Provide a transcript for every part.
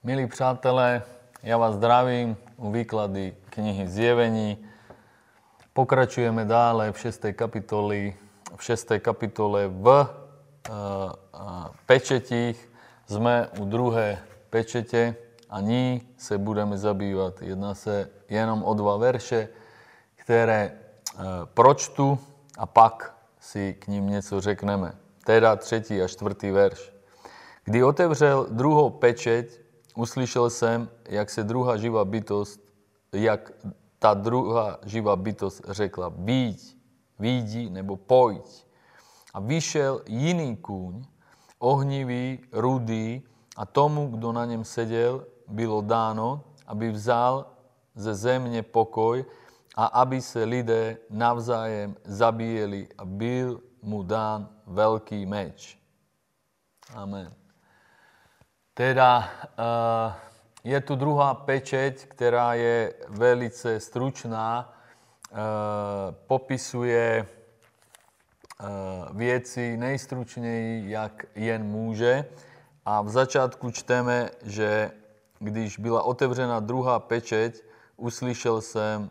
Milí přátelé, ja vás zdravím u výklady knihy Zjevení. Pokračujeme dále v 6. kapitoli, v 6. kapitole v uh, pečetích. Jsme u druhé pečete a ní se budeme zabývat. Jedná se jenom o dva verše, které uh, pročtu a pak si k ním něco řekneme. Teda třetí a čtvrtý verš. Kdy otevřel druhou pečeť, uslyšel jsem, jak se druhá živá bytost, jak ta druhá živá bytost řekla, bíď, výjdi nebo pojď. A vyšel jiný kůň, ohnivý, rudý, a tomu, kdo na něm seděl, bylo dáno, aby vzal ze země pokoj a aby se lidé navzájem zabíjeli a byl mu dán veľký meč. Amen. Teda uh, je tu druhá pečeť, ktorá je velice stručná, uh, popisuje uh, věci nejstručněji, jak jen může. A v začátku čteme, že když byla otevřena druhá pečeť, uslyšel jsem,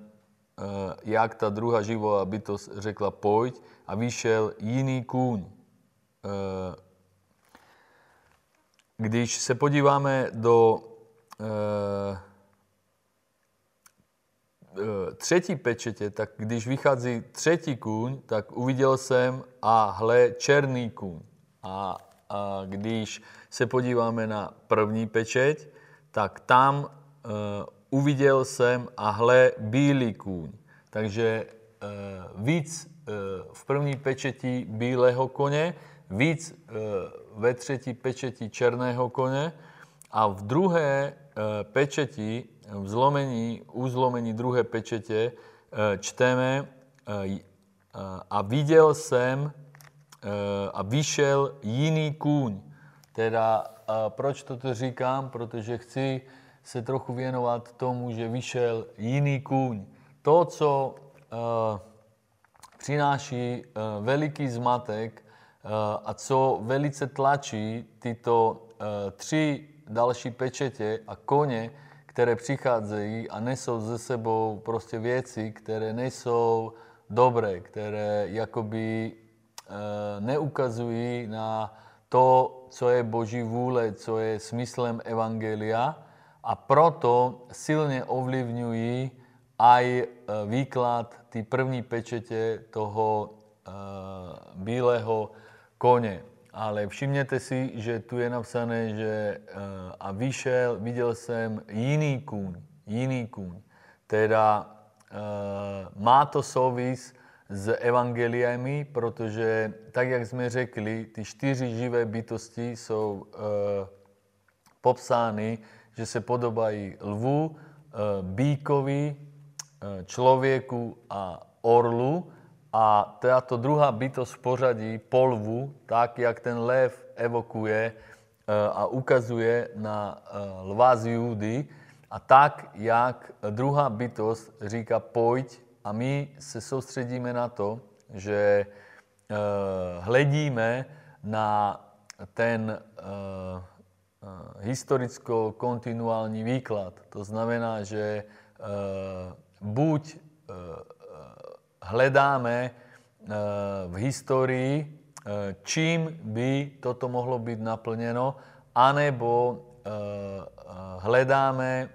jak ta druhá živá bytost řekla pojď a vyšel jiný kůň. Když se podíváme do třetí pečetě, tak když vychází třetí kůň, tak uviděl jsem a hle černý kůň. A, a když se podíváme na první pečeť, tak tam uh, uviděl jsem a hle bílý kůň. Takže uh, víc uh, v první pečeti bílého koně, víc uh, ve třetí pečeti černého koně a v druhé uh, pečeti, v zlomení, u zlomení druhé pečete uh, čteme a viděl jsem a vyšel jiný kůň. Teda proč toto říkám? Protože chci se trochu věnovat tomu, že vyšel jiný kůň. To, co přináší veliký zmatek a co velice tlačí tyto uh, tři další pečete a koně, které přicházejí a nesou ze sebou prostě věci, které nejsou dobré, které jakoby uh, neukazují na to, co je Boží vůle, co je smyslem Evangelia a proto silně ovlivňují aj výklad ty první pečete toho bílého koně. Ale všimněte si, že tu je napsané, že uh, a vyšel, viděl jsem jiný kůň, jiný kůň. Teda uh, má to souvis s evangeliami, protože tak, jak jsme řekli, ty čtyři živé bytosti jsou uh, popsány, že se podobají lvu, bíkovi, člověku a orlu. A táto druhá bytosť v pořadí polvu, tak jak ten lev evokuje a ukazuje na lva z Júdy, a tak jak druhá bytosť říká pojď a my se soustředíme na to, že hledíme na ten historicko-kontinuální výklad. To znamená, že buď hledáme v histórii, čím by toto mohlo byť naplneno, anebo hledáme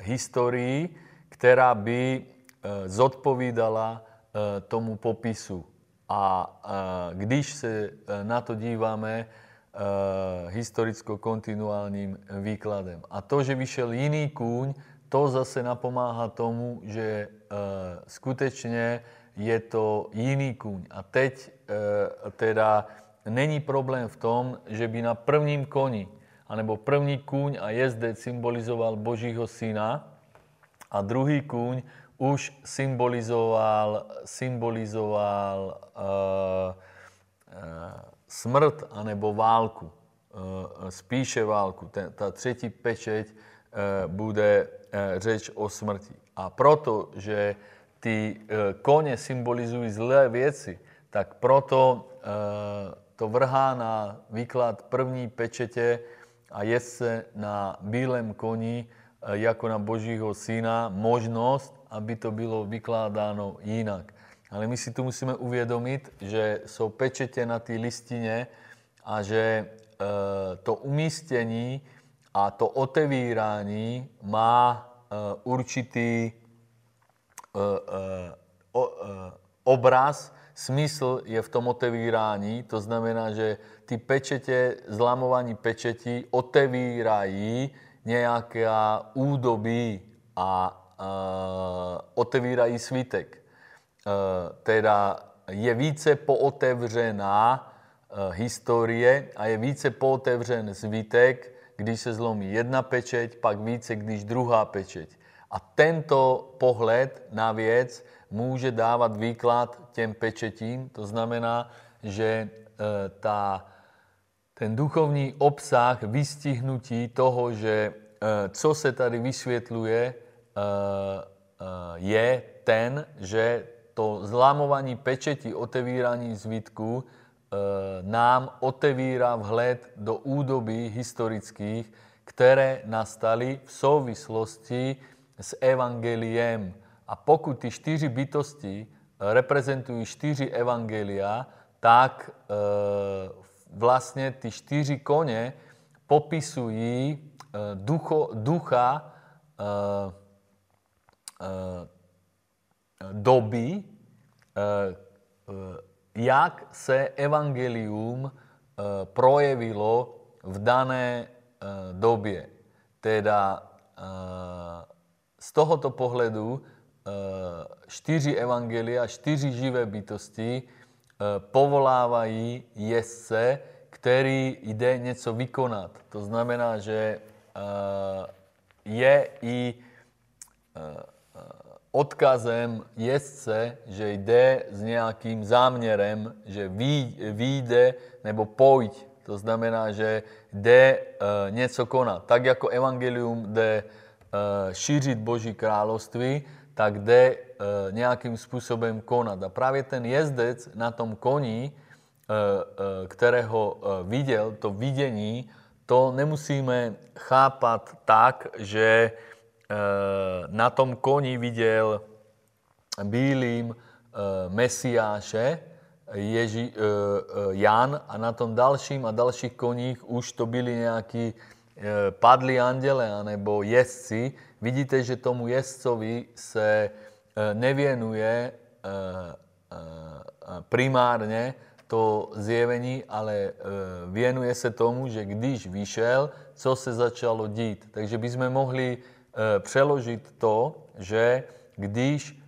histórii, ktorá by zodpovídala tomu popisu. A když se na to díváme historicko-kontinuálním výkladem. A to, že vyšel jiný kůň, to zase napomáha tomu, že skutečně je to jiný kůň. A teď teda není problém v tom, že by na prvním koni, anebo první kůň a jezdec symbolizoval Božího syna a druhý kůň už symbolizoval, symbolizoval uh, uh, smrt anebo válku. Uh, spíše válku. Ten, ta třetí pečeť uh, bude uh, řeč o smrti. A proto, že ty uh, kone symbolizují zlé věci, tak proto uh, to vrhá na výklad první pečete a se na bílém koni jako na Božího syna možnosť, aby to bylo vykládáno jinak. Ale my si tu musíme uvědomit, že jsou pečete na té listině a že to umístění a to otevírání má e, určitý e, obraz, smysl je v tom otevírání, to znamená, že ty pečete, zlamování pečetí otevírají nějaké údobí a otevírají svítek. Teda je více pootevřená historie a je více pootevřen zvítek, když se zlomí jedna pečeť, pak více, když druhá pečeť. A tento pohled na věc může dávat výklad těm pečetím. To znamená, že e, ta, ten duchovní obsah vystihnutí toho, že e, co se tady vysvětluje, e, je ten, že to zlámování pečetí, otevírání zvítku nám otevírá vhled do údobí historických, které nastaly v souvislosti s evangeliem. A pokud ty čtyři bytosti eh, reprezentují čtyři evangelia, tak e, vlastně ty čtyři koně popisují e, ducho, ducha e, e, doby, e, e, jak se evangelium e, projevilo v dané e, době. Teda e, z tohoto pohledu čtyři eh, evangelia, čtyři živé bytosti eh, povolávají jezdce, který jde něco vykonat. To znamená, že eh, je i odkazem jezdce, že jde s nějakým záměrem, že výjde nebo pojď. To znamená, že jde něco konat. Tak jako evangelium jde šířit Boží království, tak jde e, nějakým způsobem konat. A právě ten jezdec na tom koni, e, e, kterého viděl, to vidění, to nemusíme chápat tak, že na tom koni viděl bílým Mesiáše, Ježi, Jan a na tom dalším a dalších koních už to byli nějaký padli andele anebo jezdci, vidíte, že tomu jezdcovi se e, nevěnuje e, e, primárně to zjevení, ale věnuje se tomu, že když vyšel, co se začalo dít. Takže bychom mohli přeložit to, že když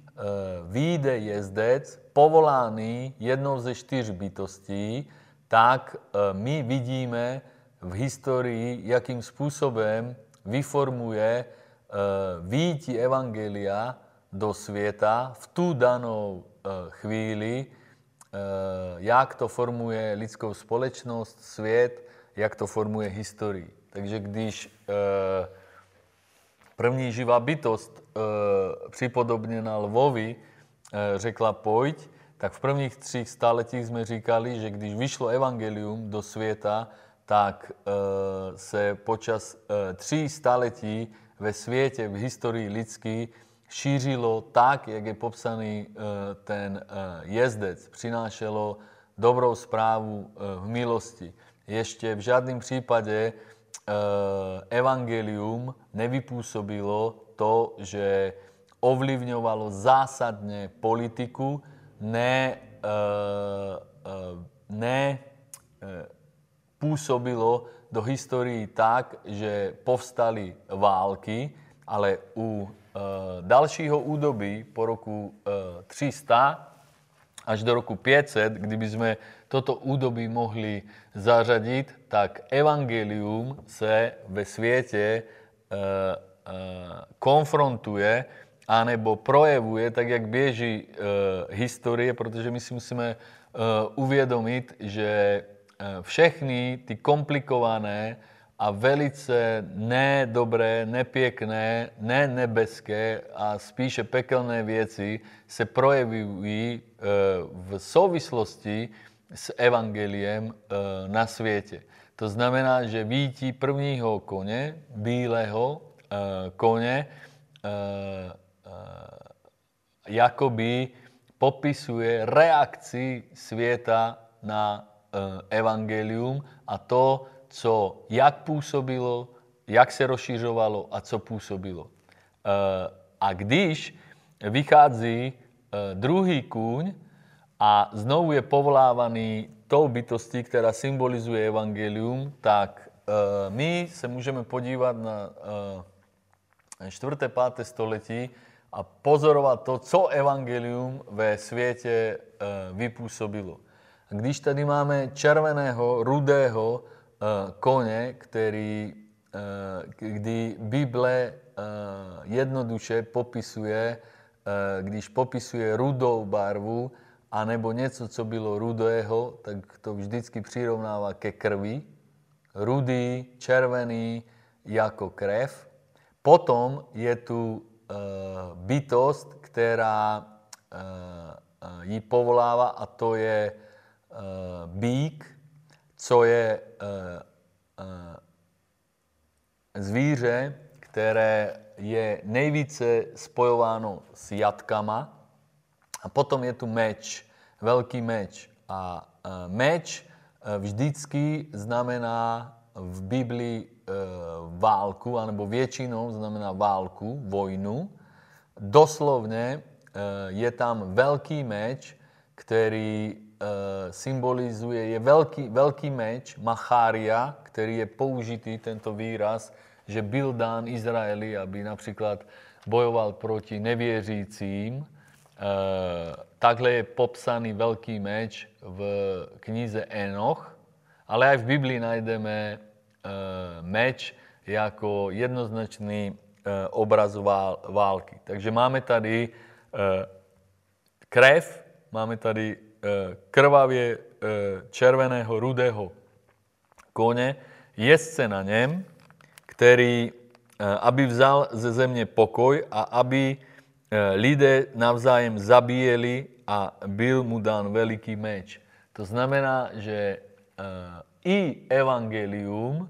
vyjde jezdec, povolaný jednou ze čtyř bytostí, tak my vidíme v historii, jakým způsobem vyformuje výjití Evangelia do světa v tu danou chvíli, jak to formuje lidskou společnost, svět, jak to formuje historii. Takže když první živá bytost připodobněna lvovi řekla pojď, tak v prvních třích staletích jsme říkali, že když vyšlo evangelium do světa, tak se počas tří staletí ve sviete, v histórii lidský šířilo tak, jak je popsaný e, ten e, jezdec. Přinášelo dobrou správu e, v milosti. Ještě v žádném případě evangelium nevypůsobilo to, že ovlivňovalo zásadně politiku, ne, ne působilo do histórii tak, že povstali války, ale u e, dalšího údobí po roku e, 300 až do roku 500, kdyby sme toto údobí mohli zařadit, tak evangelium se ve světě e, e, konfrontuje anebo projevuje, tak jak běží e, historie, protože my si musíme e, uvědomit, že Eh, všechny ty komplikované a velice nedobré, nepěkné, nenebeské a spíše pekelné věci se projevují eh, v souvislosti s evangeliem e, na sviete. To znamená, že vidí prvního kone, bílého e, kone, e, jakoby popisuje reakci světa na evangelium a to, co jak působilo, jak se rozšiřovalo a co působilo. A když vychází druhý kůň a znovu je povolávaný tou bytostí, která symbolizuje evangelium, tak e, my se můžeme podívat na 4. 5. století a pozorovat to, co evangelium ve světě vypůsobilo. Když tady máme červeného, rudého koně, který, kdy Bible jednoduše popisuje, když popisuje rudou barvu, anebo něco, co bylo rudého, tak to vždycky přirovnává ke krvi. Rudý, červený, jako krev. Potom je tu bytost, která ji povolává a to je bík, co je zvíře, které je nejvíce spojováno s jatkama. A potom je tu meč, velký meč. A meč e, vždycky znamená v Biblii e, válku, anebo většinou znamená válku, vojnu. Doslovně e, je tam velký meč, který symbolizuje, je velký, velký meč, machária, který je použitý, tento výraz, že byl dán Izraeli, aby například bojoval proti nevěřícím. E, takhle je popsaný velký meč v knize Enoch, ale aj v Biblii najdeme e, meč jako jednoznačný e, obraz vál, války. Takže máme tady krev, máme tady e, krvavě e, červeného, rudého kone, jezdce na něm, který, eh, aby vzal ze země pokoj a aby eh, lidé navzájem zabíjeli a byl mu dán veliký meč. To znamená, že eh, i evangelium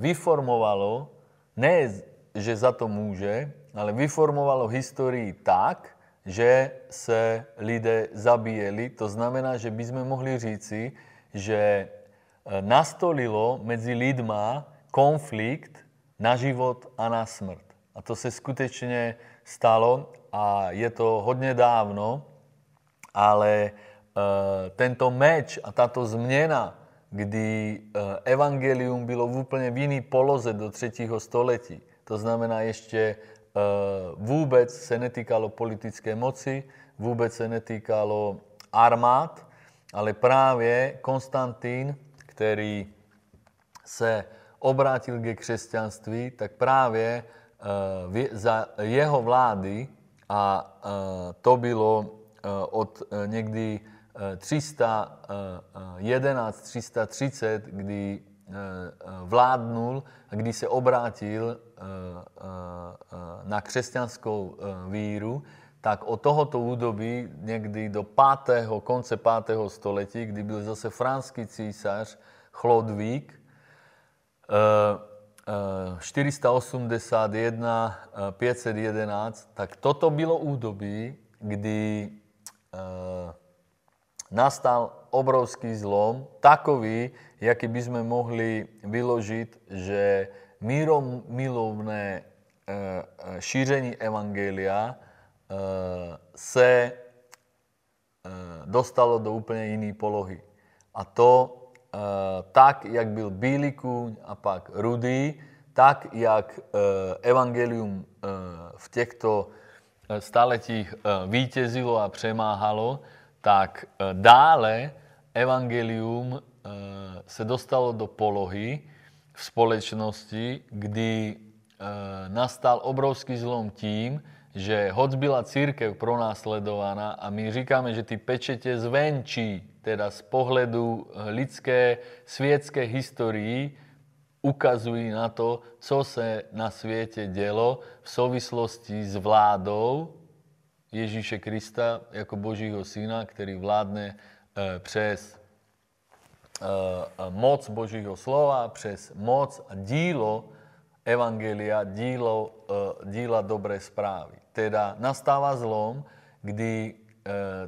vyformovalo, ne, že za to může, ale vyformovalo historii tak, že se lidé zabíjeli. To znamená, že by sme mohli říci, že nastolilo mezi lidma konflikt na život a na smrt. A to se skutečně stalo a je to hodně dávno, ale e, tento meč a tato změna, kdy e, evangelium bylo v úplně v jiný poloze do třetího století, to znamená ještě e, vůbec se netýkalo politické moci, vůbec se netýkalo armád, ale právě Konstantín, který se obrátil ke křesťanství, tak právě uh, za jeho vlády, a uh, to bylo uh, od někdy uh, 311, 330, kdy vládnul a kdy se obrátil na křesťanskou víru, tak od tohoto údobí někdy do 5. konce 5. století, kdy byl zase franský císař Chlodvík, 481, 511, tak toto bylo údobí, kdy uh, nastal obrovský zlom, takový, jaký by sme mohli vyložiť, že mírom milovné uh, šíření Evangelia se dostalo do úplně jiné polohy. A to tak, jak byl bílý kůň a pak rudý, tak, jak eh, evangelium eh, v těchto staletích vítězilo a přemáhalo, tak dále evangelium se dostalo do polohy v společnosti, kdy nastal obrovský zlom tím, že hoď byla církev pronásledovaná a my říkáme, že ty pečete zvenčí teda z pohledu eh, lidské světské historii ukazují na to, co se na světě dělo v souvislosti s vládou Ježíše Krista jako Božího syna, který vládne přes moc Božího slova, přes moc a dílo Evangelia, dílo, díla dobré správy. Teda nastáva zlom, kdy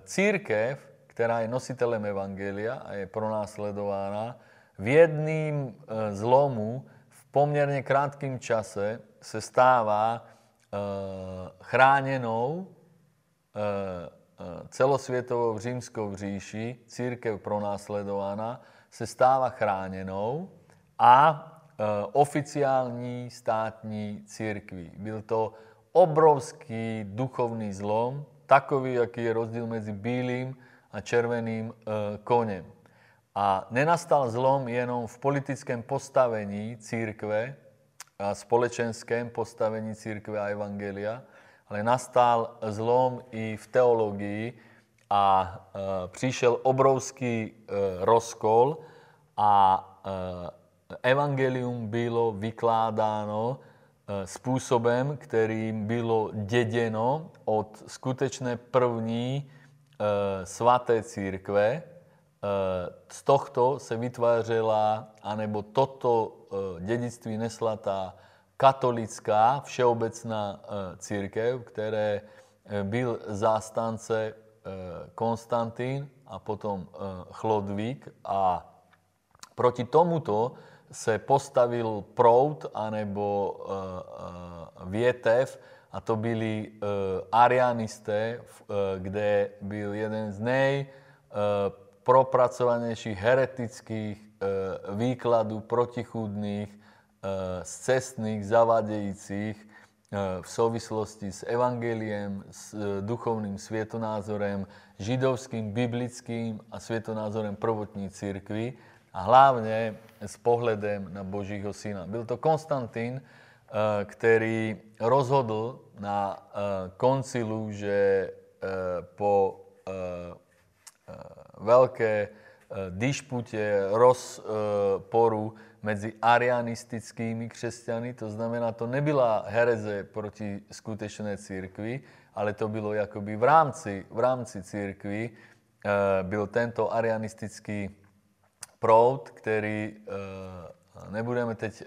církev, která je nositelem Evangelia a je pronásledována, v jedným zlomu v poměrně krátkém čase se stává chráněnou celosvětovou římskou říši, církev pronásledovaná, se stává chráněnou a oficiální státní církví. Byl to obrovský duchovný zlom, takový, jaký je rozdíl mezi bílým a červeným koněm. A nenastal zlom jenom v politickém postavení církve, a společenském postavení církve a evangelia, ale nastal zlom i v teologii a e, přišel obrovský e, rozkol a e, evangelium bylo vykládáno e, způsobem, kterým bylo děděno od skutečné první e, svaté církve. E, z tohto se vytvářela, anebo toto dědictví nesla ta katolická všeobecná církev, které byl zástance Konstantín a potom Chlodvík a proti tomuto se postavil proud anebo větev a to byli arianisté, kde byl jeden z nej propracovanějších heretických výkladů protichudných cestných, zavadejících v souvislosti s evangeliem, s duchovným svietonázorem, židovským, biblickým a svietonázorem prvotní církvy a hlavně s pohledem na Božího syna. Byl to Konstantín, který rozhodl na koncilu, že po veľké dišpute, rozporu medzi arianistickými křesťany, to znamená, to nebyla hereze proti skutečné církvi, ale to bylo jakoby v rámci, v rámci církvy, byl tento arianistický proud, který nebudeme teď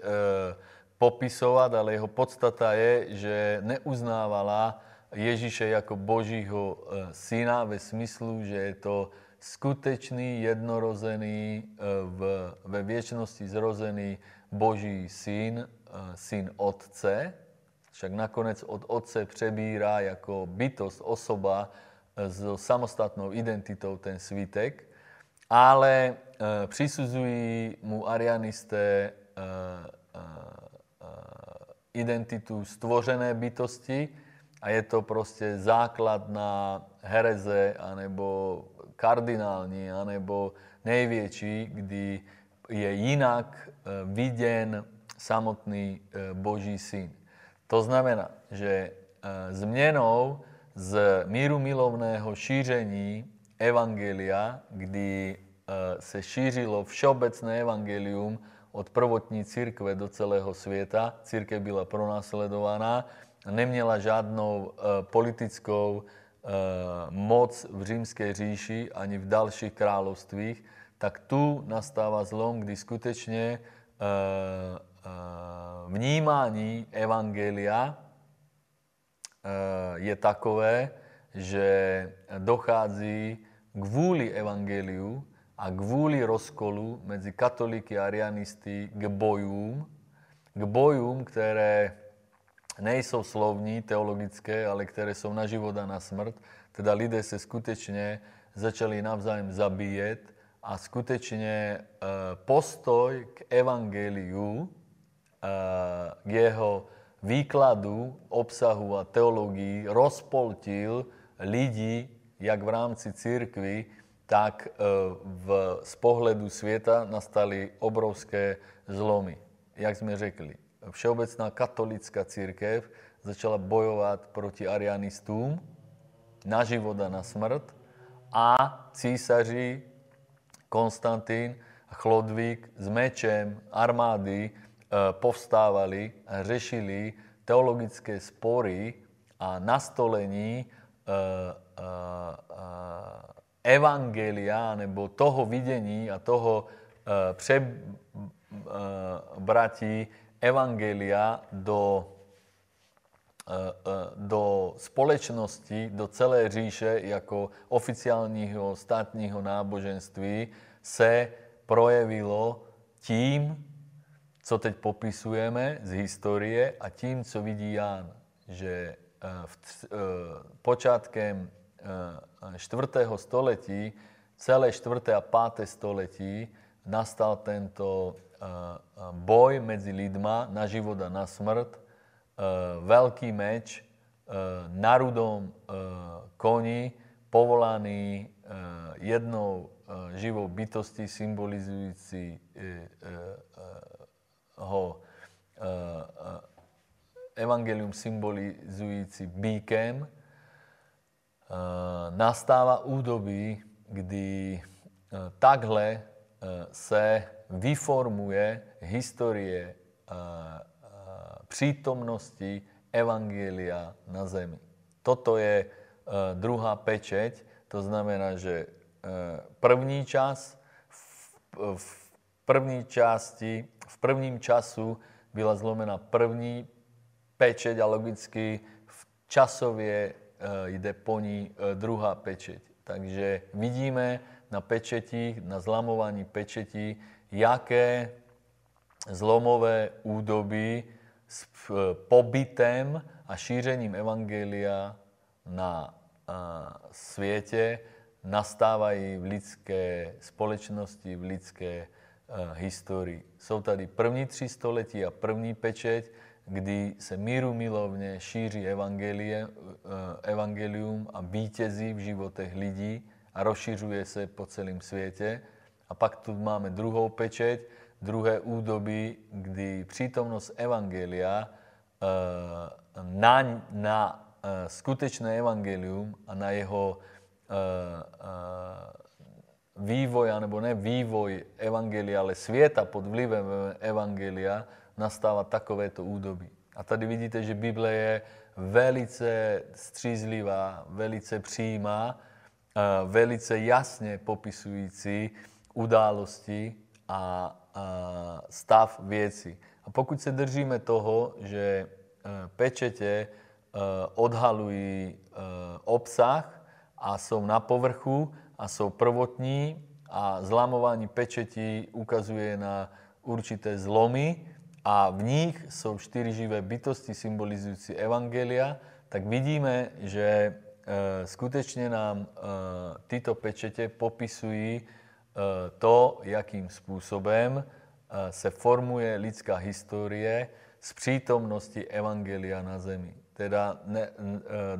popisovat, ale jeho podstata je, že neuznávala Ježíše jako Božího syna ve smyslu, že je to skutečný, jednorozený, v, ve věčnosti zrozený Boží syn, syn Otce, však nakonec od Otce přebírá jako bytost, osoba s samostatnou identitou ten svítek, ale přisuzují mu arianisté identitu stvořené bytosti a je to prostě základ na hereze anebo kardinální, anebo největší, kdy je jinak viděn samotný Boží syn. To znamená, že změnou z míru milovného šíření evangelia, kdy se šířilo všeobecné evangelium od prvotní církve do celého světa, církev byla pronásledovaná. Neměla žádnou politickou moc v římské říši ani v dalších královstvích, tak tu nastává zlom, kdy skutečně vnímání evangelia je takové, že dochází kvůli evangeliu a kvůli rozkolu mezi katolíky a arianisty k bojům, k bojům, které nejsou slovní, teologické, ale které jsou na život a na smrt. Teda lidé se skutečně začali navzájem zabíjet a skutečně postoj k evangeliu, k jeho výkladu, obsahu a teologii rozpoltil lidi, jak v rámci církvy, tak v, z pohledu světa nastaly obrovské zlomy. Jak jsme řekli, všeobecná katolická církev začala bojovat proti arianistům na život a na smrt a císaři Konstantín a Chlodvík s mečem armády povstávali a řešili teologické spory a nastolení evangelia, nebo toho videní a toho přebratí evangelia do, do společnosti, do celé říše jako oficiálního státního náboženství se projevilo tím, co teď popisujeme z historie a tím, co vidí Ján, že v, počátkem 4. století, celé 4. a 5. století nastal tento boj medzi lidma na život a na smrt, veľký meč na rudom koni, povolaný jednou živou bytostí symbolizujúci ho evangelium symbolizujúci bíkem, nastáva údobí, kdy takhle se vyformuje historie přítomnosti Evangelia na zemi. Toto je druhá pečeť, to znamená, že první čas, v první části, v prvním času byla zlomena první pečeť a logicky v časově jde po ní druhá pečeť. Takže vidíme na pečetí, na zlamovaní pečetí, jaké zlomové údoby s pobytem a šířením Evangelia na světě nastávají v lidské společnosti, v lidské historii. Jsou tady první tři století a první pečeť, kdy se míru milovně šíří evangelie, evangelium a vítězí v životech lidí a rozšiřuje se po celém světě. A pak tu máme druhou pečeť, druhé údobí, kdy přítomnost evangelia na, na skutečné evangelium a na jeho vývoj, nebo ne vývoj evangelia, ale světa pod vlivem evangelia, nastáva takovéto údobí. A tady vidíte, že Bible je velice střízlivá, velice přímá, velice jasně popisující události a stav věcí. A pokud se držíme toho, že pečete odhalují obsah a jsou na povrchu a jsou prvotní a zlamování pečetí ukazuje na určité zlomy, a v nich jsou čtyři živé bytosti symbolizující evangelia, tak vidíme, že e, skutečně nám e, tyto pečete popisují e, to, jakým způsobem se formuje lidská historie z přítomnosti evangelia na zemi. Teda ne,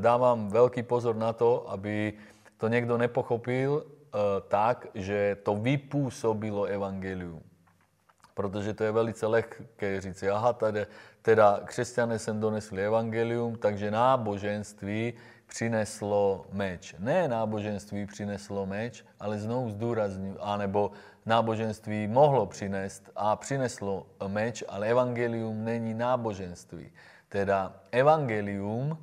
dávám veľký pozor na to, aby to někdo nepochopil e, tak, že to vypůsobilo evangelium protože to je velice lehké říct, aha, tady, teda křesťané sem donesli evangelium, takže náboženství přineslo meč. Ne náboženství přineslo meč, ale znovu zdůrazňuji, anebo náboženství mohlo přinést a přineslo meč, ale evangelium není náboženství. Teda evangelium, e,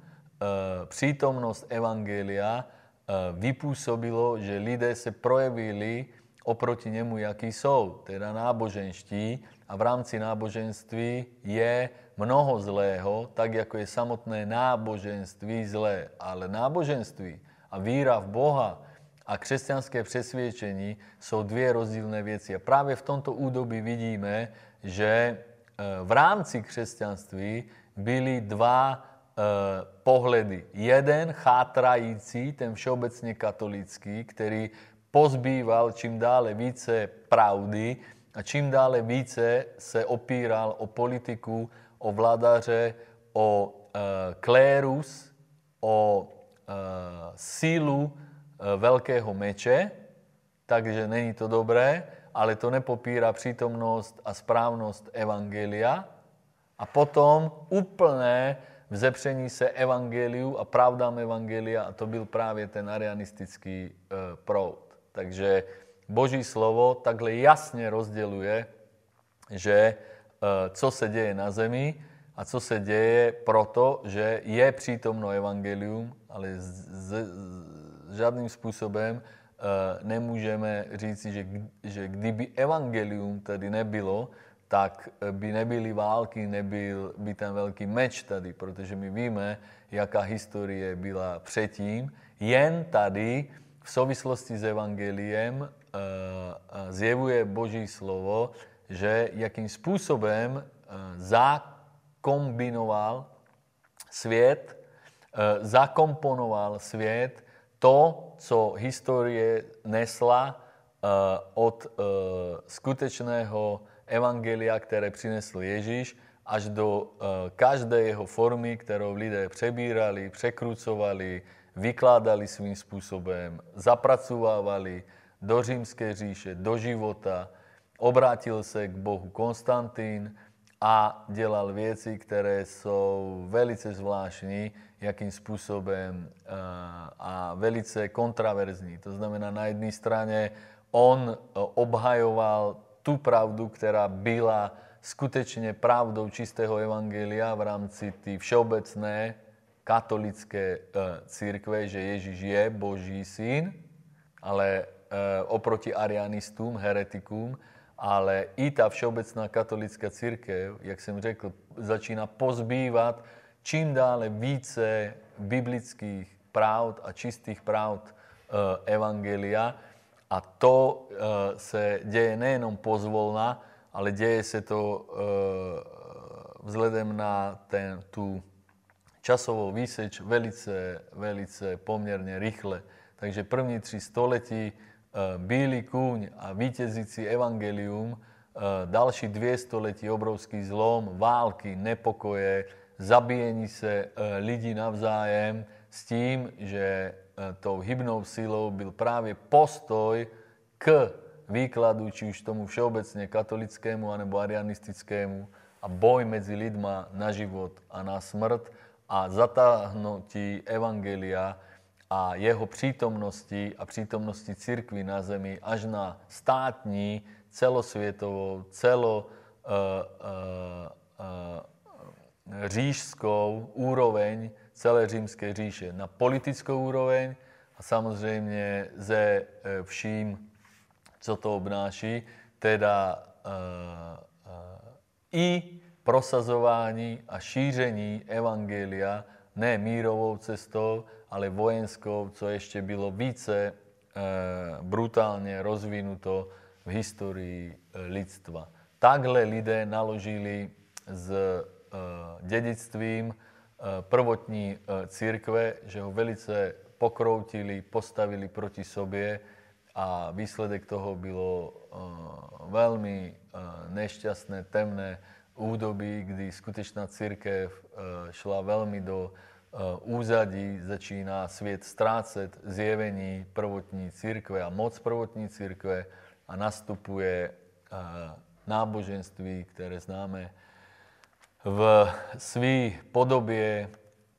přítomnost evangelia e, vypůsobilo, že lidé se projevili oproti nemu, jaký jsou, teda náboženští. A v rámci náboženství je mnoho zlého, tak jako je samotné náboženství zlé. Ale náboženství a víra v Boha a křesťanské přesvědčení jsou dvě rozdílné věci. A právě v tomto údobí vidíme, že e, v rámci křesťanství byly dva pohledy. Jeden chátrající, ten všeobecně katolický, který pozbýval čím dále více pravdy a čím dále více se opíral o politiku, o vladaře, o e, klérus, o e, sílu e, velkého meče, takže není to dobré, ale to nepopírá přítomnost a správnost evangelia. A potom úplné vzepření se evangeliu a pravdám evangelia a to byl právě ten arianistický e, proud. Takže Boží slovo takhle jasně rozděluje, že e, co se děje na zemi a co se děje proto, že je přítomno evangelium, ale z, z, žádným způsobem nemůžeme říci, že, že kdyby evangelium tady nebylo, tak by nebyly války, nebyl by ten velký meč tady, protože my víme, jaká historie byla předtím. Jen tady v souvislosti s evangeliem zjevuje Boží slovo, že jakým způsobem zakombinoval svět, zakomponoval svět to, co historie nesla od skutečného evangelia, které přinesl Ježíš, až do každé jeho formy, kterou lidé přebírali, překrucovali, vykládali svým způsobem, zapracovávali do římské říše, do života, obrátil se k Bohu Konstantín a dělal věci, které jsou velice zvláštní, jakým způsobem a velice kontraverzní. To znamená, na jedné straně on obhajoval tu pravdu, která byla skutečně pravdou čistého evangelia v rámci té všeobecné katolické církve, že Ježíš je Boží syn, ale oproti arianistům, heretikům, ale i ta všeobecná katolická církev, jak jsem řekl, začíná pozbývat čím dále více biblických pravd a čistých pravd evangelia. A to se děje nejenom pozvolna, ale děje se to vzhledem na ten, tu časovou výseč velice, velice poměrně rychle. Takže první tři století Bílý kůň a vítězící evangelium, další dvě století obrovský zlom, války, nepokoje, zabíjení se lidí navzájem s tím, že tou hybnou silou byl právě postoj k výkladu, či už tomu všeobecně katolickému anebo arianistickému a boj mezi lidma na život a na smrt a zatáhnutí evangelia a jeho přítomnosti a přítomnosti církvy na zemi až na státní, celosvětovou, celo uh, uh, uh, říšskou úroveň celé římské říše. Na politickou úroveň a samozřejmě ze vším, co to obnáší, teda i prosazování a šíření evangelia ne mírovou cestou, ale vojenskou, co ještě bylo více brutálně rozvinuto v historii lidstva. Takhle lidé naložili s dědictvím prvotní církve, že ho velice pokroutili, postavili proti sobě a výsledek toho bylo velmi nešťastné, temné údobí, kdy skutečná církev šla velmi do úzadí, začíná svět ztrácet zjevení prvotní církve a moc prvotní církve a nastupuje náboženství, které známe v své podobě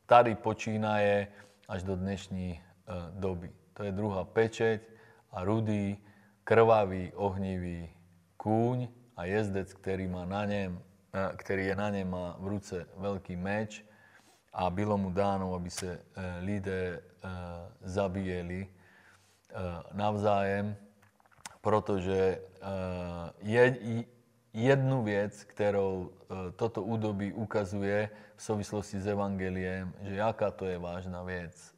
tady počínaje až do dnešní doby. To je druhá pečeť a rudý, krvavý, ohnivý kůň a jezdec, který, má na něm, který je na něm, má v ruce velký meč a bylo mu dáno, aby se lidé zabíjeli navzájem, protože je, jednu věc, kterou toto údobí ukazuje v souvislosti s evangeliem, že jaká to je vážná věc,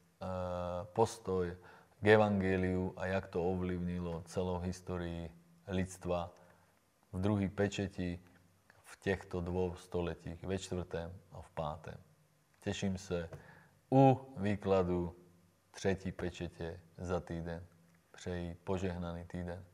postoj k evangeliu a jak to ovlivnilo celou historii lidstva v druhé pečeti v těchto dvou stoletích, ve čtvrtém a v pátém. Těším se u výkladu třetí pečetě za týden. Přeji požehnaný týden.